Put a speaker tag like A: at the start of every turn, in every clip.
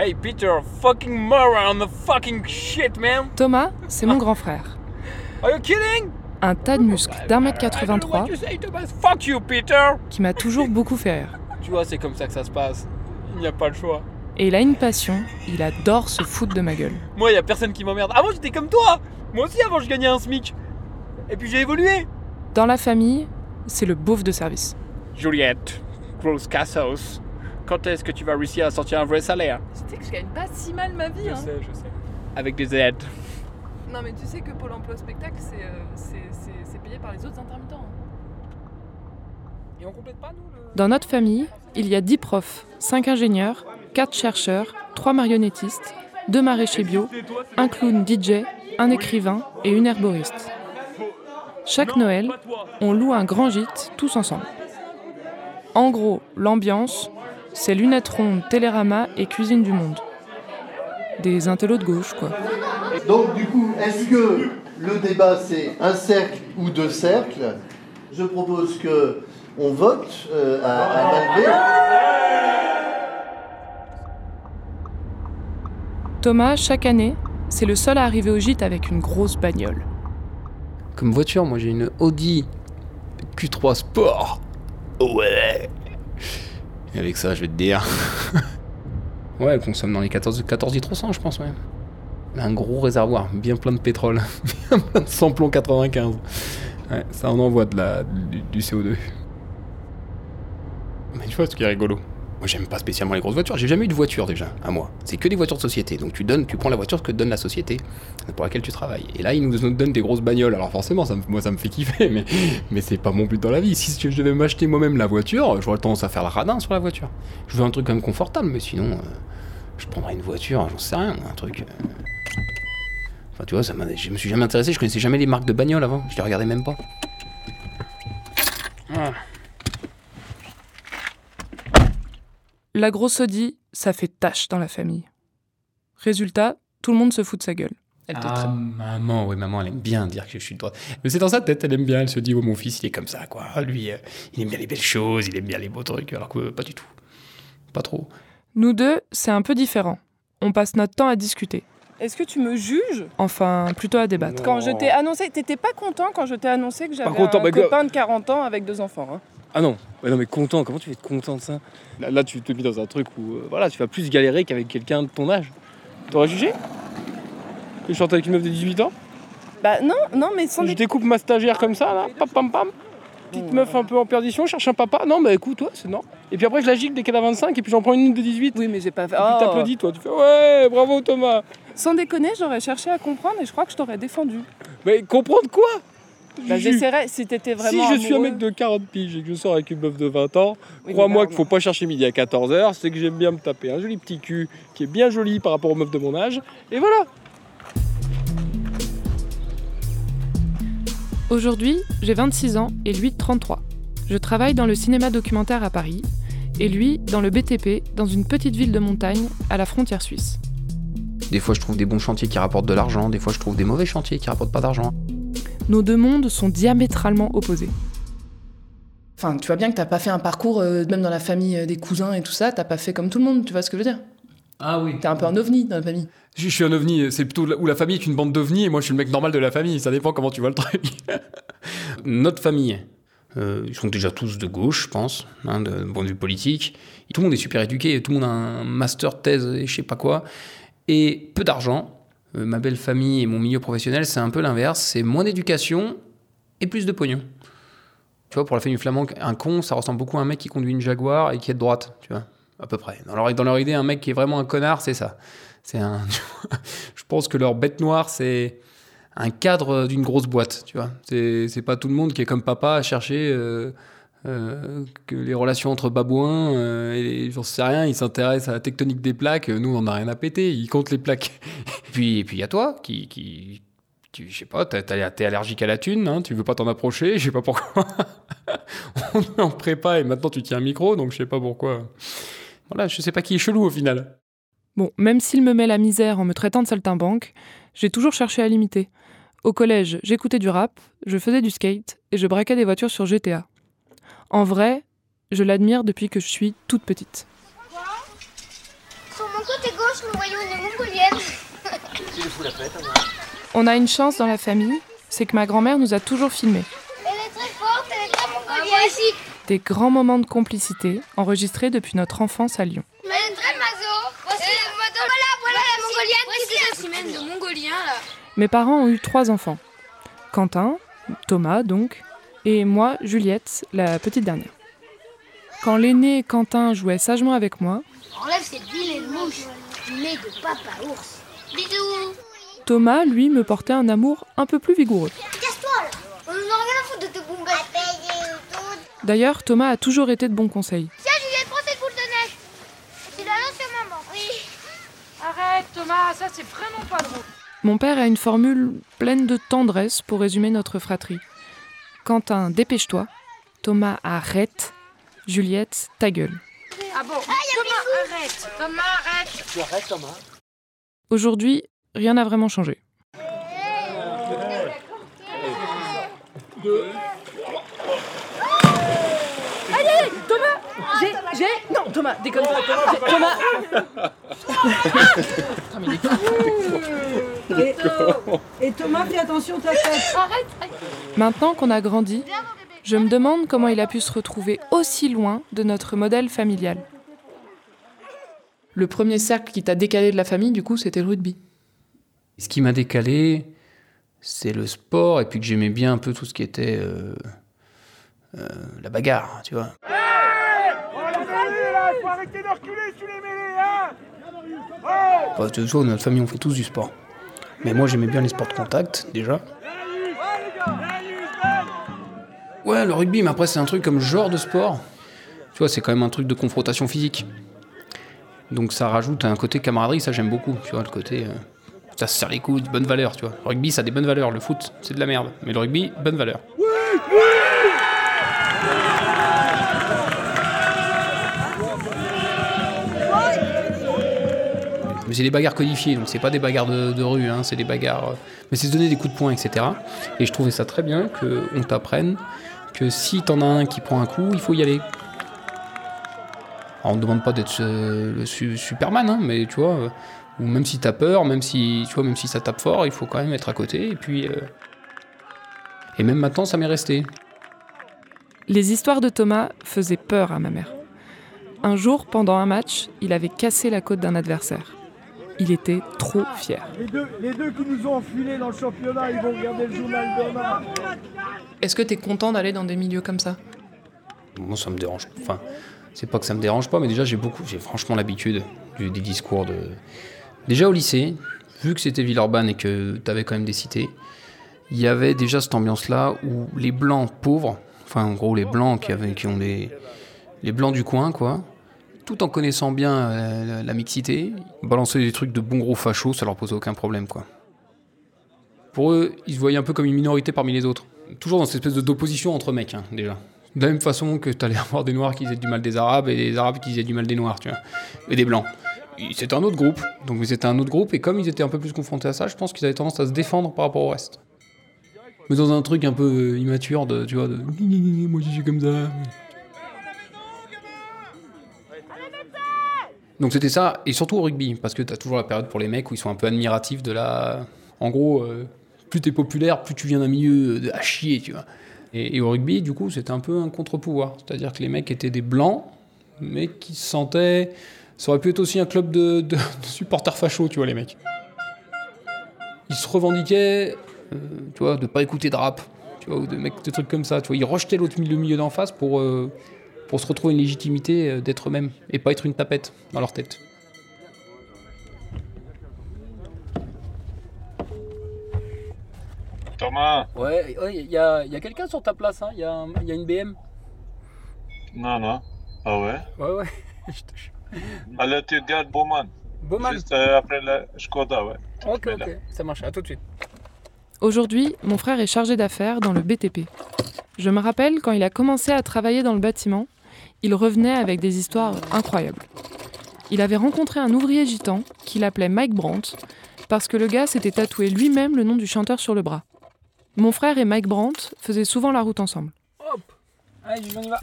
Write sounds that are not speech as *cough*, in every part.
A: Hey Peter, fucking moron on the fucking shit, man.
B: Thomas, c'est mon grand frère.
A: Are you kidding?
B: Un tas de muscles d'un mètre
A: I don't know
B: 83
A: what you say, Thomas. Fuck you, Peter.
B: qui m'a toujours beaucoup fait rire.
A: Tu vois, c'est comme ça que ça se passe. Il n'y a pas le choix.
B: Et il a une passion, il adore se foutre de ma gueule.
A: Moi, il y a personne qui m'emmerde. Avant, j'étais comme toi. Moi aussi, avant, je gagnais un SMIC. Et puis j'ai évolué.
B: Dans la famille, c'est le beauf de service.
A: Juliette, grosse cassos. Quand est-ce que tu vas réussir à sortir un vrai salaire
C: Tu sais que je gagne pas si mal ma vie.
A: Je
C: Hein.
A: sais, je sais. Avec des aides.
C: Non, mais tu sais que Pôle emploi spectacle, c'est euh, c'est- c'est- c'est payé par les autres intermittents. hein.
A: Et on complète pas, nous le...
B: Dans notre famille, il y a 10 profs, 5 ingénieurs, 4 chercheurs, 3 marionnettistes, 2 maraîchers bio, un clown DJ, un écrivain et une herboriste. Chaque Noël, on loue un grand gîte tous ensemble. En gros, l'ambiance, c'est lunettes rondes, télérama et cuisine du monde. Des intellos de gauche, quoi.
D: Donc du coup, est-ce que le débat c'est un cercle ou deux cercles? Je propose que on vote euh, à, à main levée.
B: Thomas, chaque année, c'est le seul à arriver au gîte avec une grosse bagnole.
E: Comme voiture, moi j'ai une Audi Q3 Sport. Ouais. Et avec ça, je vais te dire. *laughs* ouais, elle consomme dans les 14, 14 litres au 100, je pense, ouais. Un gros réservoir, bien plein de pétrole, *laughs* bien plein de samplon 95. Ouais, ça en envoie de la, du, du CO2. Mais tu vois ce qui est rigolo Moi j'aime pas spécialement les grosses voitures, j'ai jamais eu de voiture déjà, à moi. C'est que des voitures de société, donc tu donnes, tu prends la voiture que te donne la société pour laquelle tu travailles. Et là, ils nous donnent des grosses bagnoles, alors forcément, ça moi ça me fait kiffer, mais, mais c'est pas mon but dans la vie. Si je devais m'acheter moi-même la voiture, j'aurais tendance à faire le radin sur la voiture. Je veux un truc quand même confortable, mais sinon, euh, je prendrais une voiture, j'en sais rien, un truc. euh. Enfin, tu vois, ça je me suis jamais intéressé, je connaissais jamais les marques de bagnoles avant, je les regardais même pas.
B: La grosse Audi, ça fait tâche dans la famille. Résultat, tout le monde se fout de sa gueule. Elle te
E: Ah, maman, oui, maman, elle aime bien dire que je suis de droite. Mais c'est dans sa tête, elle aime bien, elle se dit, oh, mon fils, il est comme ça, quoi. Ah, Lui, euh, il aime bien les belles choses, il aime bien les beaux trucs, alors que euh, pas du tout. Pas trop.
B: Nous deux, c'est un peu différent. On passe notre temps à discuter.
C: Est-ce que tu me juges?
B: Enfin, plutôt à débattre.
C: Quand je t'ai annoncé, t'étais pas content quand je t'ai annoncé que j'avais un
F: bah,
C: copain de 40 ans avec deux enfants. hein?
F: Ah non, mais non mais content, comment tu vas être content de ça? Là, là, tu te mets dans un truc où euh, voilà, tu vas plus galérer qu'avec quelqu'un de ton âge. T'aurais jugé? Que je chante avec une meuf de 18 ans?
C: Bah non, non, mais sans
F: Je
C: dé-
F: découpe ma stagiaire comme ça, là, pam pam pam. Petite meuf un peu en perdition, cherche un papa. Non, bah écoute, toi, c'est non. Et puis après, je la gicle dès qu'elle a 25, et puis j'en prends une de 18.
C: Oui, mais j'ai pas fait.
F: Et puis
C: Oh.
F: t'applaudis, toi, tu fais ouais, bravo Thomas.
C: Sans déconner, j'aurais cherché à comprendre et je crois que je t'aurais défendu.
F: Mais comprendre quoi?
C: Bah, j'essaierais si t'étais
F: Si
C: vraiment.
F: je suis un
C: amoureux.
F: mec de 40 piges et que je sors avec une meuf de 20 ans,
C: Oui,
F: crois-moi
C: mais
F: qu'il faut pas chercher midi à 14h, c'est que j'aime bien me taper un joli petit cul qui est bien joli par rapport aux meufs de mon âge. Et voilà
B: Aujourd'hui, j'ai 26 ans et lui 33. Je travaille dans le cinéma documentaire à Paris et lui dans le BTP dans une petite ville de montagne à la frontière suisse.
E: Des fois, je trouve des bons chantiers qui rapportent de l'argent, des fois, je trouve des mauvais chantiers qui rapportent pas d'argent.
B: Nos deux mondes sont diamétralement opposés.
G: Enfin, tu vois bien que t'as pas fait un parcours, euh, même dans la famille euh, des cousins et tout ça, t'as pas fait comme tout le monde, tu vois ce que je veux dire?
E: Ah oui.
G: T'es un peu un ovni dans la famille.
H: Je, je suis un ovni, c'est plutôt où la famille est une bande d'ovnis et moi je suis le mec normal de la famille, ça dépend comment tu vois le truc. *laughs*
E: Notre famille, euh, ils sont déjà tous de gauche, je pense, hein, de, de point de vue politique. Tout le monde est super éduqué, tout le monde a un master, thèse et je sais pas quoi. Et peu d'argent. Euh, ma belle famille et mon milieu professionnel, c'est un peu l'inverse. C'est moins d'éducation et plus de pognon. Tu vois, pour la famille flamand, un con, ça ressemble beaucoup à un mec qui conduit une Jaguar et qui est de droite, tu vois, à peu près. Dans leur, dans leur idée, un mec qui est vraiment un connard, c'est ça. C'est un. *laughs* je pense que leur bête noire, c'est un cadre d'une grosse boîte, tu vois. C'est pas tout le monde qui est comme papa à chercher euh, euh, que les relations entre babouins, euh, et j'en sais rien, ils s'intéressent à la tectonique des plaques, nous on n'a rien à péter, ils comptent les plaques. *laughs* Et puis, et puis il y a toi qui, qui, qui je sais pas, t'es allergique à la thune, hein, tu veux pas t'en approcher, je sais pas pourquoi. *laughs* on est en prépa et maintenant tu tiens un micro, donc je sais pas pourquoi. Voilà, je sais pas qui est chelou au final.
B: Bon, même s'il me met la misère en me traitant de saltimbanque, j'ai toujours cherché à l'imiter. Au collège, j'écoutais du rap, je faisais du skate et je braquais des voitures sur GTA. En vrai, je l'admire depuis que je suis toute petite.
I: Sur mon côté gauche, le royaume mongolienne.
B: On a une chance dans la famille, c'est que ma grand-mère nous a toujours filmés.
I: Elle est très forte, elle est très mongolienne. aussi.
B: Des grands moments de complicité enregistrés depuis notre enfance à Lyon.
I: Elle est très mazo. Voilà, voilà la mongolienne qui de.
B: Mes parents ont eu trois enfants. Quentin, Thomas donc, et moi, Juliette, la petite dernière. Quand l'aîné Quentin jouait sagement avec moi,
I: Enlève cette vilaine mouche du nez de papa ours. Bisous.
B: Thomas, lui, me portait un amour un peu plus vigoureux.
I: Casse-toi là. On en a rien à foutre de tes bombes.
B: D'ailleurs, Thomas a toujours été de bons conseils.
I: Tiens, Juliette, prends cette boule de neige. Tu la lances sur maman. Oui.
C: Arrête Thomas, ça c'est vraiment pas drôle.
B: Mon père a une formule pleine de tendresse pour résumer notre fratrie. Quentin, dépêche-toi. Thomas, arrête. Juliette, ta gueule.
C: Ah bon Thomas, arrête Thomas, arrête
B: Aujourd'hui, rien n'a vraiment changé.
G: J'ai, j'ai. Non, Thomas, déconne pas. J'ai- Thomas. *laughs*
J: Et, et Thomas, fais attention ta tête.
B: Maintenant qu'on a grandi, je me demande comment il a pu se retrouver aussi loin de notre modèle familial. Le premier cercle qui t'a décalé de la famille, du coup, c'était le rugby.
E: Ce qui m'a décalé, c'est le sport, et puis que j'aimais bien un peu tout ce qui était euh, euh, la bagarre, tu vois. Bah, tu vois, dans notre famille, on fait tous du sport. Mais moi, j'aimais bien les sports de contact, déjà. Ouais, le rugby, mais après, c'est un truc comme genre de sport. Tu vois, c'est quand même un truc de confrontation physique. Donc ça rajoute un côté camaraderie, ça j'aime beaucoup, tu vois, le côté... euh, ça se serre les coudes, bonne valeur, tu vois. Le rugby, ça a des bonnes valeurs, le foot, c'est de la merde. Mais le rugby, bonne valeur. Mais c'est des bagarres codifiées, donc c'est pas des bagarres de, rue, hein, c'est des bagarres. euh, Mais c'est se donner des coups de poing, etc. Et je trouvais ça très bien qu'on t'apprenne que si t'en as un qui prend un coup, il faut y aller. Alors, on ne demande pas d'être Superman, hein, mais tu vois, euh, ou même si t'as peur, même si, tu vois, même si ça tape fort, il faut quand même être à côté. Et puis, euh, et même maintenant, ça m'est resté.
B: Les histoires de Thomas faisaient peur à ma mère. Un jour, pendant un match, il avait cassé la côte d'un adversaire. Il était trop fier.
J: Les deux, les deux qui nous ont enfilés dans le championnat, ils vont regarder le journal demain.
B: Est-ce que t'es content d'aller dans des milieux comme ça?
E: Moi, ça me dérange. Enfin, c'est pas que ça me dérange pas, mais déjà, j'ai beaucoup, j'ai franchement l'habitude des discours de. Déjà au lycée, vu que c'était Villeurbanne et que t'avais quand même des cités, il y avait déjà cette ambiance-là où les blancs pauvres, enfin, en gros, les blancs qui, avaient, qui ont des. Les blancs du coin, quoi, tout en connaissant bien euh, la, mixité, balancer des trucs de bons gros fachos, ça leur posait aucun problème, quoi. Pour eux, ils se voyaient un peu comme une minorité parmi les autres. Toujours dans cette espèce d'opposition entre mecs, hein, déjà. De la même façon que t'allais *laughs* avoir des noirs qui disaient du mal des arabes et des arabes qui disaient du mal des noirs, tu vois. Et des blancs. C'était un autre groupe. Donc c'était un autre groupe, et comme ils étaient un peu plus confrontés à ça, je pense qu'ils avaient tendance à se défendre par rapport au reste. Mais dans un truc un peu euh, immature, de, tu vois, de *laughs* moi je suis comme ça. Donc c'était ça, et surtout au rugby, parce que t'as toujours la période pour les mecs où ils sont un peu admiratifs de la. En gros, euh, plus t'es populaire, plus tu viens d'un milieu de à chier, tu vois. Et, au rugby, du coup, c'était un peu un contre-pouvoir. C'est-à-dire que les mecs étaient des blancs, mais qui se sentaient. Ça aurait pu être aussi un club de, supporters fachos, tu vois, les mecs. Ils se revendiquaient, euh, tu vois, de pas écouter de rap, tu vois, ou de mecs, de trucs comme ça, tu vois. Ils rejetaient l'autre le milieu d'en face pour, euh, pour se retrouver une légitimité euh, d'être eux-mêmes et pas être une tapette dans leur tête.
K: Thomas,
E: Ouais, il y a, quelqu'un sur ta place, il y, a une BM.
K: non, non. Ah ouais?
E: Ouais, ouais. *laughs*
K: Alors tu gardes Bowman.
E: Bowman.
K: Juste euh, après la Skoda, ouais.
E: Ok,
K: là.
E: ok, ça marche, à tout de suite.
B: Aujourd'hui, mon frère est chargé d'affaires dans le BTP. Je me rappelle quand il a commencé à travailler dans le bâtiment, il revenait avec des histoires incroyables. Il avait rencontré un ouvrier gitan qu'il appelait Mike Brandt parce que le gars s'était tatoué lui-même le nom du chanteur sur le bras. Mon frère et Mike Brandt faisaient souvent la route ensemble.
E: Hop Allez, on y va.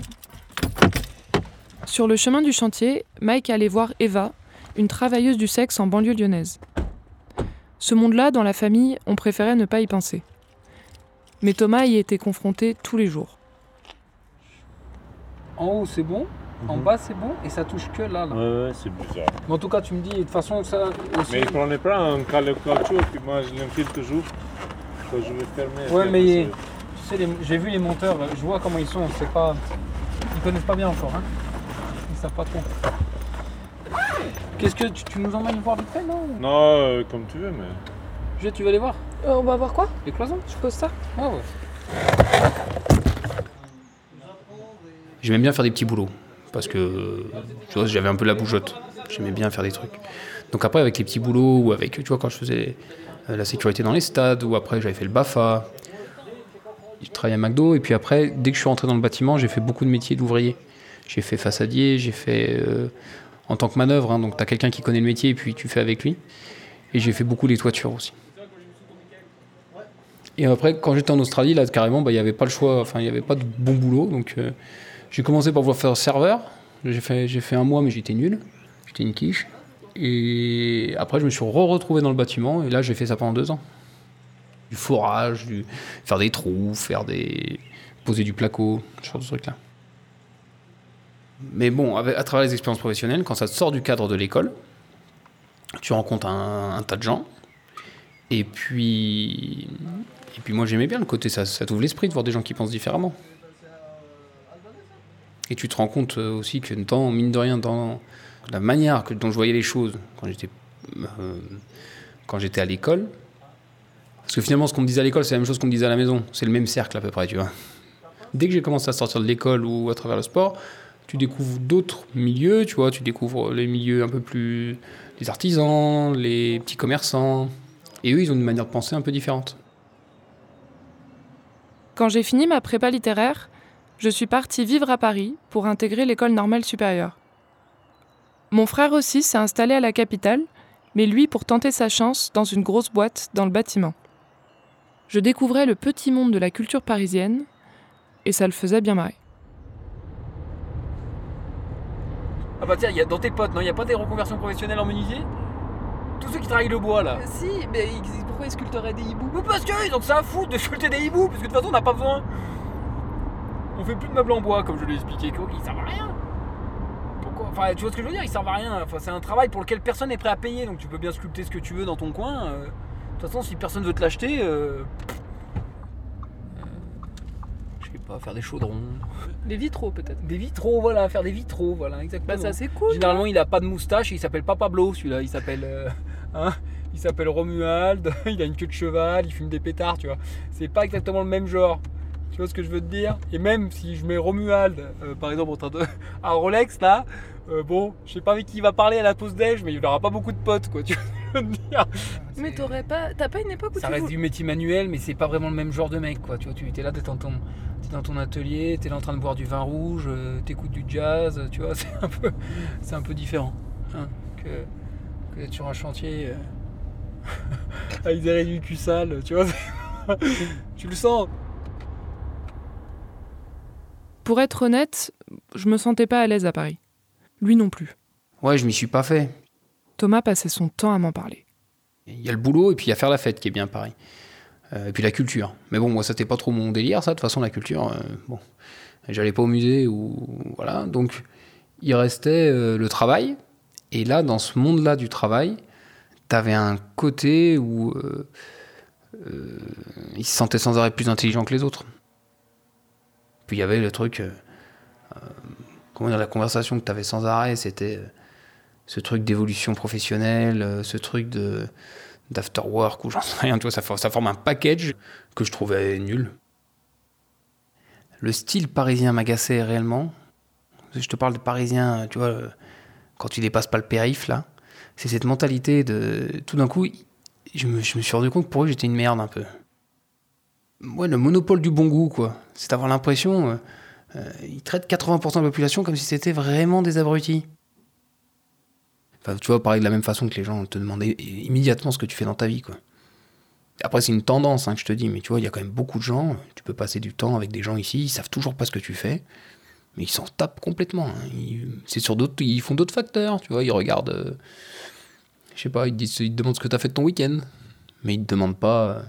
B: Sur le chemin du chantier, Mike allait voir Eva, une travailleuse du sexe en banlieue lyonnaise. Ce monde-là, dans la famille, on préférait ne pas y penser. Mais Thomas y était confronté tous les jours.
L: En haut, c'est bon. En bas, c'est bon. Et ça touche que là. là.
K: Mhm. Ouais, ouais, c'est bizarre.
L: Mais en tout cas, tu me dis, de toute façon, ça aussi.
K: Mais il prenait pas un calé caoutchouc, puis moi je l'enfile toujours. Quand je vais fermer.
L: Ouais, mais tu sais, les- j'ai vu les monteurs, je vois comment ils sont. C'est pas. Ils connaissent pas bien encore, hein. Ils savent pas trop. Qu'est-ce que tu, tu nous emmènes voir vite fait, non
K: Non, euh, comme tu veux, mais.
L: Je, tu veux aller voir?
G: Euh, on va voir quoi?
L: Les cloisons
G: Je pose ça
L: Ouais, ouais.
E: J'aimais bien faire des petits boulots. Parce que j'avais un peu la bougeotte. J'aimais bien faire des trucs. Donc après, avec les petits boulots, ou avec, tu vois, quand je faisais euh, la sécurité dans les stades, ou après j'avais fait le BAFA, j'ai travaillé à McDo, et puis après, dès que je suis rentré dans le bâtiment, j'ai fait beaucoup de métiers d'ouvrier. J'ai fait façadier, j'ai fait euh, en tant que manœuvre, hein, donc tu as quelqu'un qui connaît le métier, et puis tu fais avec lui. Et j'ai fait beaucoup les toitures aussi. Et après, quand j'étais en Australie, là, carrément, bah, il n'y avait pas le choix, enfin, il n'y avait pas de bon boulot. Donc, euh, j'ai commencé par vouloir faire serveur. J'ai fait, j'ai fait un mois, mais j'étais nul. J'étais une quiche. Et après, je me suis re-retrouvé dans le bâtiment. Et là, j'ai fait ça pendant deux ans. Du forage, du... faire des trous, faire des. poser du placo, ce genre de trucs-là. Mais bon, à travers les expériences professionnelles, quand ça sort du cadre de l'école, tu rencontres un, un tas de gens. Et puis, et puis moi j'aimais bien le côté, ça, ça t'ouvre l'esprit de voir des gens qui pensent différemment. Et tu te rends compte euh, aussi que dans, mine de rien, dans la manière dont je voyais les choses quand j'étais, euh, quand j'étais à l'école, parce que finalement ce qu'on me disait à l'école c'est la même chose qu'on me disait à la maison, c'est le même cercle à peu près, tu vois. Dès que j'ai commencé à sortir de l'école ou à travers le sport, tu découvres d'autres milieux, tu vois, tu découvres les milieux un peu plus... les artisans, les petits commerçants, et eux ils ont une manière de penser un peu différente.
B: Quand j'ai fini ma prépa littéraire, je suis partie vivre à Paris pour intégrer l'école normale supérieure. Mon frère aussi s'est installé à la capitale, mais lui pour tenter sa chance dans une grosse boîte dans le bâtiment. Je découvrais le petit monde de la culture parisienne, et ça le faisait bien marrer.
A: Ah bah tiens, il y a dans tes potes, non Il n'y a pas des reconversions professionnelles en menuisier? Tous ceux qui travaillent le bois là.
G: Euh, Si, mais ils- pourquoi ils sculpteraient des hiboux?
A: Mais parce qu'ils ont que ça à foutre de sculpter des hiboux, parce que de toute façon on n'a pas besoin. On fait plus de meubles en bois, comme je l'ai expliqué, ils servent à rien. Pourquoi Enfin, tu vois ce que je veux dire Ils servent à rien. Enfin, c'est un travail pour lequel personne n'est prêt à payer, donc tu peux bien sculpter ce que tu veux dans ton coin. euh. De toute façon, si personne veut te l'acheter, euh, euh, je sais pas, faire des chaudrons.
G: Des vitraux peut-être.
A: Des vitraux, voilà, faire des vitraux, voilà, exactement.
G: Bah ça c'est cool.
A: Généralement, il a pas de moustache, il s'appelle pas Pablo, celui-là. Il s'appelle, euh, hein, il s'appelle Romuald. *laughs* il a une queue de cheval, il fume des pétards, tu vois. C'est pas exactement le même genre. Tu vois ce que je veux te dire? Et même si je mets Romuald, euh, par exemple, en train de *laughs* à Rolex là, euh, bon, je sais pas avec qui il va parler à la pause déj, mais il aura pas beaucoup de potes, quoi. *laughs* Tu vois ce que je veux te dire?
G: Mais t'aurais pas. T'as pas une époque où
A: ça
G: tu
A: reste
G: vou-
A: du métier manuel, mais c'est pas vraiment le même genre de mec, quoi. Tu vois, tu es là, t'es dans ton, t'es dans ton atelier, t'es là en train de boire du vin rouge, euh, t'écoutes du jazz, tu vois, *laughs* c'est un peu, c'est un peu différent hein, que, que d'être sur un chantier euh, avec des réduits cul sale, tu vois. tu le sens.
B: Pour être honnête, je me sentais pas à l'aise à Paris. Lui non plus.
E: Ouais, je m'y suis pas fait.
B: Thomas passait son temps à m'en parler.
E: Il y a le boulot et puis il y a faire la fête qui est bien pareil. Euh, et puis la culture. Mais bon, moi, ça c'était pas trop mon délire, ça. De toute façon, la culture, euh, bon, j'allais pas au musée ou voilà. Donc, il restait euh, le travail. Et là, dans ce monde-là du travail, t'avais un côté où il se sentait sans arrêt plus intelligent que les autres. Puis il y avait le truc, euh, euh, comment dire, la conversation que t'avais sans arrêt, c'était euh, ce truc d'évolution professionnelle, ce truc de d'after work ou j'en sais rien, tu vois, ça, for- ça forme un package que je trouvais nul. Le style parisien m'agaçait réellement. Je te parle de parisien, tu vois, quand tu dépasses pas le périph' là, c'est cette mentalité de. Tout d'un coup, je me suis rendu compte que pour eux j'étais une merde un peu. Ouais, le monopole du bon goût, quoi. C'est avoir l'impression. euh, euh, ils traitent 80% de la population comme si c'était vraiment des abrutis. Enfin, tu vois, pareil de la même façon que les gens te demandent i- immédiatement ce que tu fais dans ta vie, quoi. Après, c'est une tendance hein, que je te dis, mais tu vois, il y a quand même beaucoup de gens. Tu peux passer du temps avec des gens ici, ils savent toujours pas ce que tu fais. mais ils s'en tapent complètement. hein. C'est sur d'autres, ils font d'autres facteurs, tu vois. Ils regardent, euh, je sais pas, ils disent, te demandent ce que tu as fait de ton week-end, mais ils te demandent pas.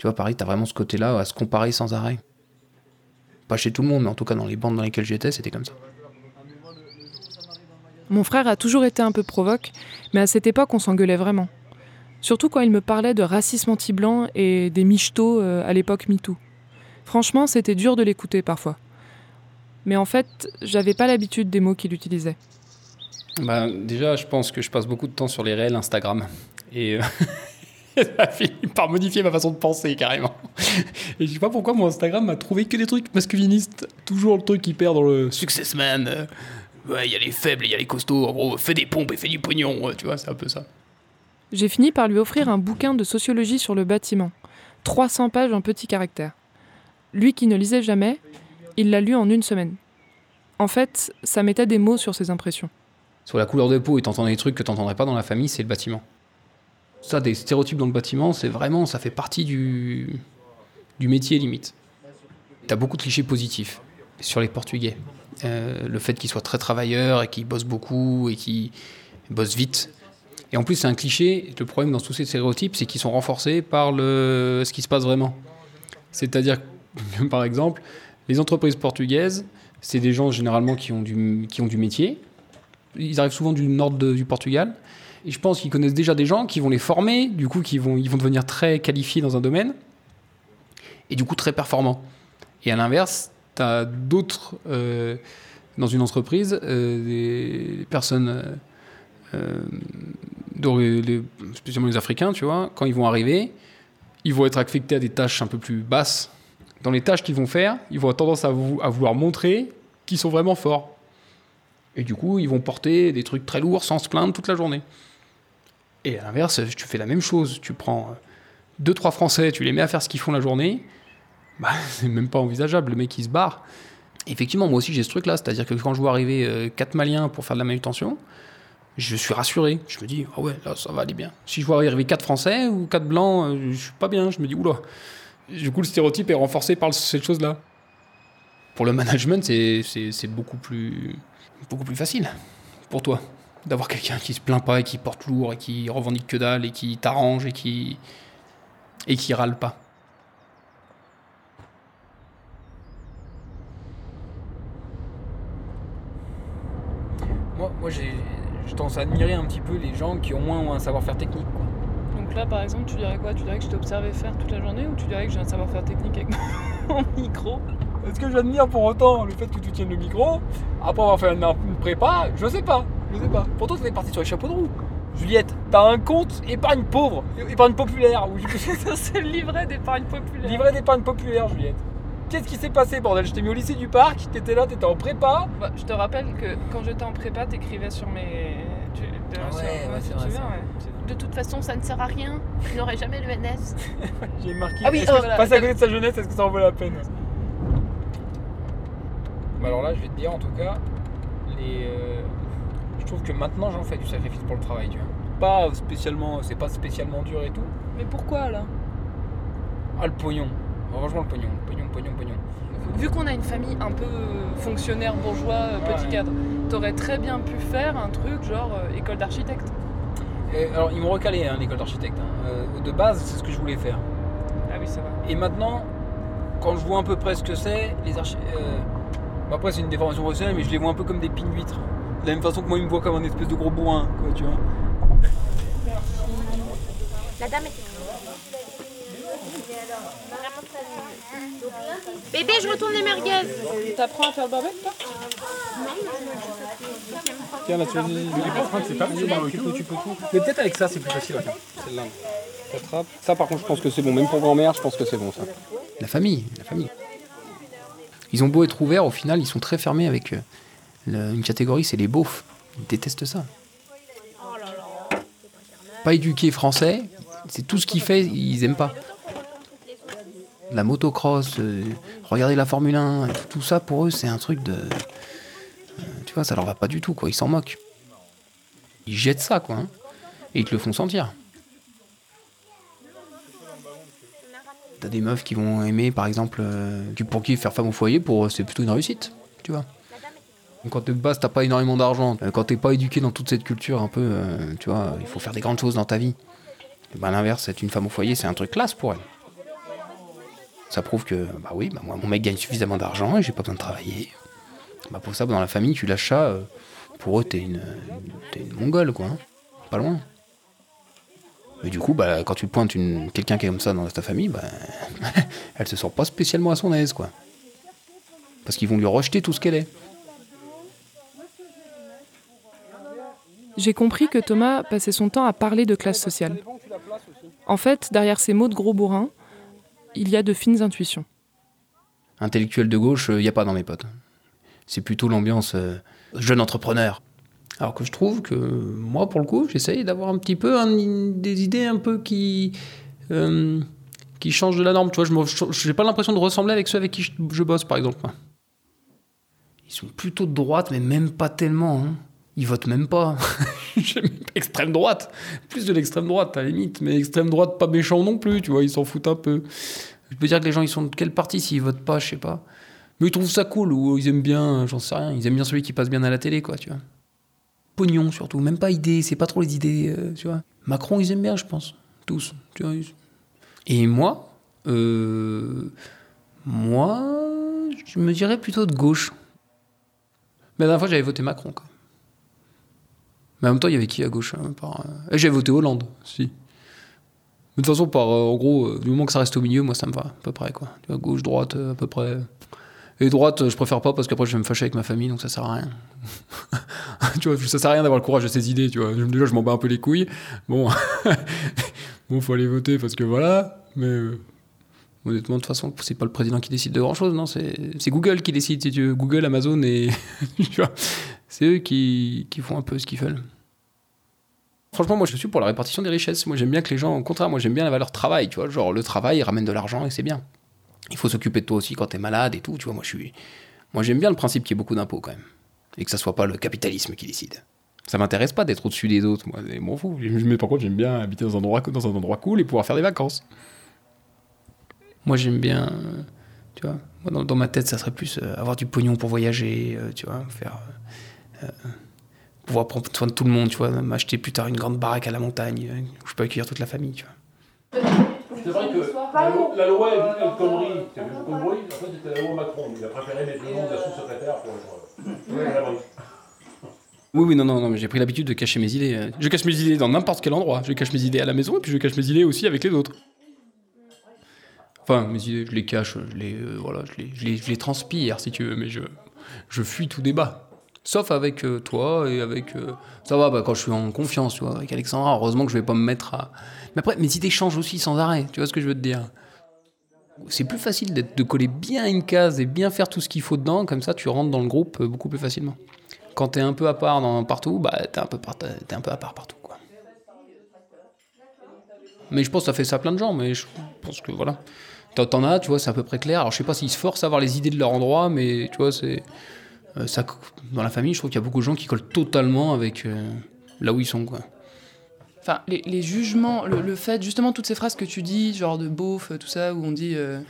E: Tu vois, pareil, tu as vraiment ce côté-là à se comparer sans arrêt. Pas chez tout le monde, mais en tout cas dans les bandes dans lesquelles j'étais, c'était comme ça.
B: Mon frère a toujours été un peu provoque, mais à cette époque, on s'engueulait vraiment. Surtout quand il me parlait de racisme anti-blanc et des michetots euh, à l'époque MeToo. Franchement, c'était dur de l'écouter parfois. Mais en fait, j'avais pas l'habitude des mots qu'il utilisait.
E: Bah, déjà, je pense que je passe beaucoup de temps sur les réels Instagram. Et euh, *laughs* ça a fini par modifier ma façon de penser carrément. Et je sais pas pourquoi mon Instagram m'a trouvé que des trucs masculinistes. Toujours le truc qui perd dans le success man. euh, Ouais, il y a les faibles et il y a les costauds. En gros, fais des pompes et fais du pognon. ouais, tu vois, c'est un peu ça.
B: J'ai fini par lui offrir un bouquin de sociologie sur le bâtiment. 300 pages en petits caractères. Lui qui ne lisait jamais, il l'a lu en une semaine. En fait, ça mettait des mots sur ses impressions.
E: Sur la couleur de peau et t'entends des trucs que t'entendrais pas dans la famille, c'est le bâtiment. Ça, des stéréotypes dans le bâtiment, c'est vraiment, ça fait partie du, métier limite. T'as beaucoup de clichés positifs sur les Portugais. Euh, le fait qu'ils soient très travailleurs et qu'ils bossent beaucoup et qu'ils bossent vite. Et en plus, c'est un cliché. Le problème dans tous ces stéréotypes, c'est qu'ils sont renforcés par le, ce qui se passe vraiment. C'est-à-dire *laughs* par exemple, les entreprises portugaises, c'est des gens généralement qui ont du, qui ont du métier, ils arrivent souvent du nord du Portugal. Et je pense qu'ils connaissent déjà des gens qui vont les former, du coup, qui vont, ils vont devenir très qualifiés dans un domaine, et du coup très performants. Et à l'inverse, tu d'autres, euh, dans une entreprise, euh, des personnes, euh, euh, les- spécialement les Africains, tu vois, quand ils vont arriver, ils vont être affectés à des tâches un peu plus basses. Dans les tâches qu'ils vont faire, ils vont avoir tendance à vouloir montrer qu'ils sont vraiment forts. Et du coup, ils vont porter des trucs très lourds sans se plaindre toute la journée. Et à l'inverse, tu fais la même chose. Tu prends euh, deux, trois Français, tu les mets à faire ce qu'ils font la journée. Bah, *laughs* c'est même pas envisageable. Le mec, il se barre. Effectivement, moi aussi, j'ai ce truc-là. C'est-à-dire que quand je vois arriver euh, quatre Maliens pour faire de la manutention, je suis rassuré. Je me dis, ah ouais, là, ça va aller bien. Si je vois arriver quatre Français ou quatre Blancs, euh, je suis pas bien. Je me dis, oula. Du coup, le stéréotype est renforcé par cette chose-là. Pour le management, c'est- beaucoup plus, beaucoup plus facile pour toi d'avoir quelqu'un qui se plaint pas et qui porte lourd et qui revendique que dalle et qui t'arrange et qui et qui râle pas.
A: Moi, moi j'ai j'ai tendance à admirer un petit peu les gens qui au moins ont un savoir-faire technique. Quoi.
B: Donc là, par exemple, tu dirais quoi? Tu dirais que je t'ai observé faire toute la journée ou tu dirais que j'ai un savoir-faire technique avec *laughs* mon micro?
A: Est-ce que j'admire pour autant le fait que tu tiennes le micro? Après avoir fait une prépa Je sais pas, je sais pas. Pourtant, tu es parti sur les chapeaux de roue. Juliette, t'as un compte épargne pauvre, épargne populaire. Ou *laughs*
B: C'est le livret d'épargne populaire.
A: livret d'épargne populaire, Juliette. Qu'est-ce qui s'est passé, bordel? Je t'ai mis au lycée du parc, t'étais là, t'étais en prépa.
B: Bah, je te rappelle que quand j'étais en prépa, t'écrivais sur mes. tu- de-
A: Ah
B: sur-
A: ouais, vrai,
B: ouais.
M: De toute façon, ça ne sert à rien. Je n'aurai jamais le NS. *laughs*
A: J'ai marqué.
B: Ah oui, oh, voilà.
A: passer à côté de sa jeunesse, est-ce que ça en vaut la peine? Bah alors là, je vais te dire en tout cas, les, euh, je trouve que maintenant j'en fais du sacrifice pour le travail, tu vois. Pas spécialement, c'est pas spécialement dur et tout.
B: Mais pourquoi là?
A: Ah le pognon, franchement le pognon, le pognon, le pognon, le pognon.
B: Vu qu'on a une famille un peu euh, fonctionnaire, bourgeois, euh, petit
A: Ouais.
B: cadre, t'aurais très bien pu faire un truc genre euh, école d'architecte.
A: Et alors ils m'ont recalé hein, l'école d'architecte. hein. Euh, de base, c'est ce que je voulais faire.
B: Ah oui, c'est vrai.
A: Et maintenant, quand je vois à peu près ce que c'est, les archi... euh, bon, après c'est une déformation professionnelle, mais je les vois un peu comme des pines d'huîtres. De la même façon que moi ils me voient comme un espèce de gros bourrin, quoi, tu vois.
M: La dame était Bébé, je retourne les merguez.
B: T'apprends à faire le barbecue toi?
F: Tiens, là, tu vas
K: c'est pas facile cul, tu peux tout.
F: Mais peut-être avec ça, c'est plus facile. Celle-là. T'attrapes. Ça, par contre, je pense que c'est bon. Même pour grand-mère, je pense que c'est bon, ça.
E: La famille, la famille. Ils ont beau être ouverts, au final, ils sont très fermés avec euh, une catégorie, c'est les beaufs. Ils détestent ça. Pas éduqués français, c'est tout ce qu'ils fait, ils aiment pas. La motocross, euh, regarder la Formule 1, tout, ça pour eux, c'est un truc de. euh, tu vois, ça leur va pas du tout, quoi. Ils s'en moquent. Ils jettent ça, quoi. hein. Et ils te le font sentir. T'as des meufs qui vont aimer, par exemple, euh, pour qui faire femme au foyer, pour c'est plutôt une réussite, tu vois. Quand de base, t'as pas énormément d'argent, euh, quand t'es pas éduqué dans toute cette culture un peu, euh, tu vois, il faut faire des grandes choses dans ta vie. Et ben, l'inverse, être une femme au foyer, c'est un truc classe pour elle. Ça prouve que, bah oui, bah moi, mon mec gagne suffisamment d'argent et j'ai pas besoin de travailler. Bah pour ça, dans la famille, tu ça, euh, pour eux, t'es une, t'es une mongole, quoi. hein. Pas loin. Mais du coup, bah, quand tu pointes une, quelqu'un qui est comme ça dans ta famille, bah, *laughs* elle se sent pas spécialement à son aise, quoi. Parce qu'ils vont lui rejeter tout ce qu'elle est.
B: J'ai compris que Thomas passait son temps à parler de classe sociale. En fait, derrière ces mots de gros bourrin, il y a de fines intuitions.
E: Intellectuel de gauche, il n'y a pas dans mes potes. C'est plutôt l'ambiance euh, jeune entrepreneur. Alors que je trouve que moi, pour le coup, j'essaye d'avoir un petit peu des idées un peu qui, euh, qui changent de la norme. Tu vois, je n'ai pas l'impression de ressembler avec ceux avec qui je, je bosse, par exemple. Ils sont plutôt de droite, mais même pas tellement. hein. Ils votent même pas. *laughs* Extrême droite. Plus de l'extrême droite, à la limite. Mais extrême droite, pas méchant non plus, tu vois, ils s'en foutent un peu. Je peux dire que les gens, ils sont de quel parti s'ils votent pas, je sais pas. Mais ils trouvent ça cool, ou ils aiment bien, j'en sais rien, ils aiment bien celui qui passe bien à la télé, quoi, tu vois. Pognon, surtout, même pas idées, c'est pas trop les idées, euh, tu vois. Macron, ils aiment bien, je pense. Tous, tu vois. Et moi, euh, moi, je me dirais plutôt de gauche. Mais la dernière fois, j'avais voté Macron, quoi. Mais en même temps, il y avait qui à gauche hein, par, euh, eh, J'avais voté Hollande, si. De toute façon, par, euh, en gros, euh, du moment que ça reste au milieu, moi, ça me va, à peu près, quoi. Tu vois, gauche, droite, à peu près. Et droite, je préfère pas parce qu'après, je vais me fâcher avec ma famille, donc ça sert à rien. *laughs* tu vois, ça sert à rien d'avoir le courage de ses idées, tu vois. Déjà, je m'en bats un peu les couilles. Bon, *laughs* bon, faut aller voter parce que voilà. Mais honnêtement, de toute façon, c'est pas le président qui décide de grand chose, non. C'est Google qui décide, si tu veux. Google, Amazon et. *laughs* tu vois, c'est eux qui, qui font un peu ce qu'ils veulent. Franchement, moi, je suis pour la répartition des richesses. Moi, j'aime bien que les gens, au contraire, moi, j'aime bien la valeur travail, tu vois. Genre, le travail, il ramène de l'argent et c'est bien. Il faut s'occuper de toi aussi quand t'es malade et tout, tu vois. Moi, je. Moi, j'aime bien le principe qu'il y ait beaucoup d'impôts quand même. Et que ça soit pas le capitalisme qui décide. Ça m'intéresse pas d'être au-dessus des autres, moi. M'en fous. Mais par contre, j'aime bien habiter dans un, endroit, dans un endroit cool et pouvoir faire des vacances. Moi, j'aime bien. Tu vois, moi, dans, ma tête, ça serait plus euh, avoir du pognon pour voyager, euh, tu vois, faire. euh, pouvoir prendre soin de tout le monde, tu vois, m'acheter plus tard une grande baraque à la montagne euh, où je peux accueillir toute la famille, tu vois.
N: C'est vrai que la loi, la loi est une connerie. Il y avait beaucoup de bruit. En fait, c'était la loi Macron. Il a préféré mettre le nom de la sous-secrétaire pour être euh.
E: Oui, oui, non, non, non, mais j'ai pris l'habitude de cacher mes idées. euh. Je cache mes idées dans n'importe quel endroit. Je cache mes idées à la maison et puis je cache mes idées aussi avec les autres. Enfin, mes idées, je les cache, je les, euh, voilà, je les, je les, je les transpire si tu veux, mais je, je fuis tout débat. Sauf avec euh, toi et avec. euh, ça va, bah, quand je suis en confiance, tu vois, avec Alexandra, heureusement que je vais pas me mettre à. Mais après, mes idées changent aussi sans arrêt, tu vois ce que je veux te dire? C'est plus facile de coller bien une case et bien faire tout ce qu'il faut dedans, comme ça tu rentres dans le groupe euh, beaucoup plus facilement. Quand t'es un peu à part partout, bah t'es un, peu par- t'es un peu à part partout, quoi. Mais je pense que ça fait ça à plein de gens, mais je pense que voilà. T'en as, tu vois, c'est à peu près clair. Alors je sais pas s'ils se forcent à avoir les idées de leur endroit, mais tu vois, c'est. Euh, ça, dans la famille, je trouve qu'il y a beaucoup de gens qui collent totalement avec euh, là où ils sont, quoi.
G: Enfin, les, les jugements, le, le fait, justement, toutes ces phrases que tu dis, genre de beauf, tout ça, où on dit euh,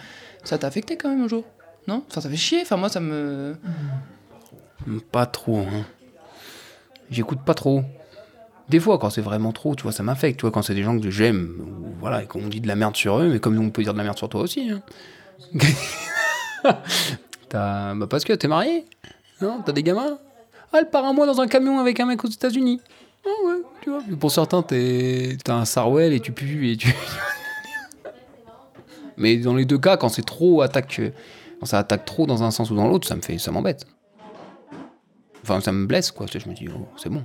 G: ça t'a affecté quand même un jour Non? Enfin, ça fait chier. Enfin, moi, ça me.
E: Pas trop, hein. J'écoute pas trop. Des fois, quand c'est vraiment trop, tu vois, ça m'affecte. Tu vois, quand c'est des gens que j'aime, ou voilà, et qu'on dit de la merde sur eux, mais comme on peut dire de la merde sur toi aussi. Hein. *laughs* Bah parce que t'es marié Non T'as des gamins? Ah, elle part un mois dans un camion avec un mec aux États-Unis. Ah ouais, tu vois. Pour certains, t'es... t'as un Sarwell et tu pues et tu. *laughs* mais dans les deux cas, quand c'est trop attaque, quand ça attaque trop dans un sens ou dans l'autre, ça me fait, ça m'embête. Enfin, ça me blesse, quoi. Je me dis, oh, c'est bon.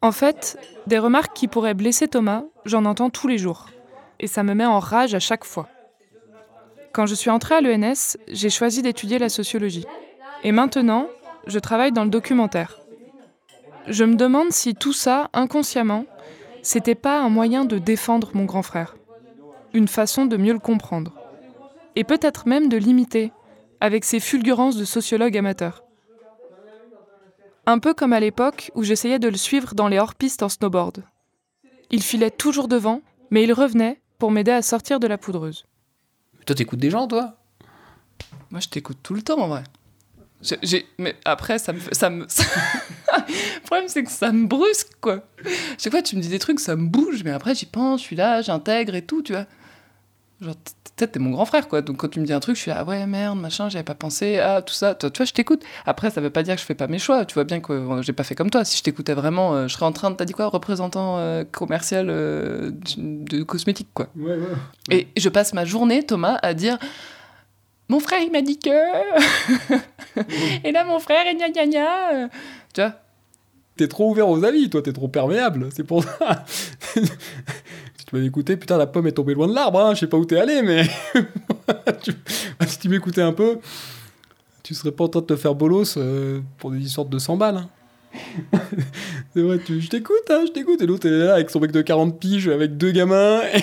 B: En fait, des remarques qui pourraient blesser Thomas, j'en entends tous les jours. Et ça me met en rage à chaque fois. Quand je suis entrée à l'ENS, j'ai choisi d'étudier la sociologie. Et maintenant, je travaille dans le documentaire. Je me demande si tout ça, inconsciemment, c'était pas un moyen de défendre mon grand frère. Une façon de mieux le comprendre. Et peut-être même de l'imiter, avec ses fulgurances de sociologue amateur. Un peu comme à l'époque où j'essayais de le suivre dans les hors-pistes en snowboard. Il filait toujours devant, mais il revenait pour m'aider à sortir de la poudreuse.
E: Toi, t'écoutes des gens, toi?
G: Moi, je t'écoute tout le temps, en vrai. J'ai- mais après, ça me. *laughs* Ça me... le problème, c'est que ça me brusque, quoi. Chaque fois, tu me dis des trucs, ça me bouge, mais après, j'y pense, je suis là, j'intègre et tout, tu vois. Genre, peut-être t'es mon grand frère, quoi. Donc, quand tu me dis un truc, je suis là, ah ouais, merde, machin, j'avais pas pensé, ah, tout ça. Tu vois, je t'écoute. Après, ça veut pas dire que je fais pas mes choix. Tu vois bien que euh, j'ai pas fait comme toi. Si je t'écoutais vraiment, euh, je serais en train de. T'as dit quoi Représentant euh, commercial euh, de cosmétiques, quoi.
F: Ouais, ouais.
G: Et je passe ma journée, Thomas, à dire Mon frère, il m'a dit que. *laughs* et là, mon frère, et gna gna gna. Tu vois?
F: T'es trop ouvert aux avis, toi, t'es trop perméable. C'est pour ça. *laughs* si tu m'avais écouté, putain, la pomme est tombée loin de l'arbre, hein. je sais pas où t'es allé, mais. *laughs* Si tu m'écoutais un peu, tu serais pas en train de te faire bolos euh, pour des histoires de 200 balles. hein. C'est vrai, tu- je t'écoute, hein, je t'écoute. Et l'autre, elle est là avec son mec de 40 piges, avec deux gamins. Et.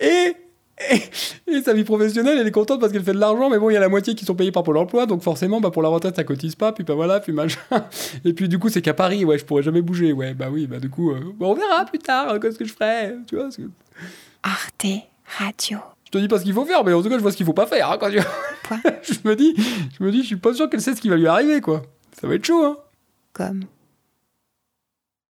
F: Et, et sa vie professionnelle, elle est contente parce qu'elle fait de l'argent, mais bon, il y a la moitié qui sont payés par Pôle emploi, donc forcément, bah, pour la retraite, ça cotise pas, puis bah voilà, puis machin. Et puis du coup, c'est qu'à Paris, ouais, je pourrais jamais bouger, ouais, bah oui, bah du coup, euh, bah, on verra plus tard, euh, qu'est-ce que je ferai, tu vois. que-
O: Arte Radio.
F: Je te dis pas ce qu'il faut faire, mais en tout cas, je vois ce qu'il faut pas faire, hein, quand tu *laughs* je me dis, je me dis, je suis pas sûr qu'elle sait ce qui va lui arriver, quoi. Ça va être chaud, hein.
O: Comme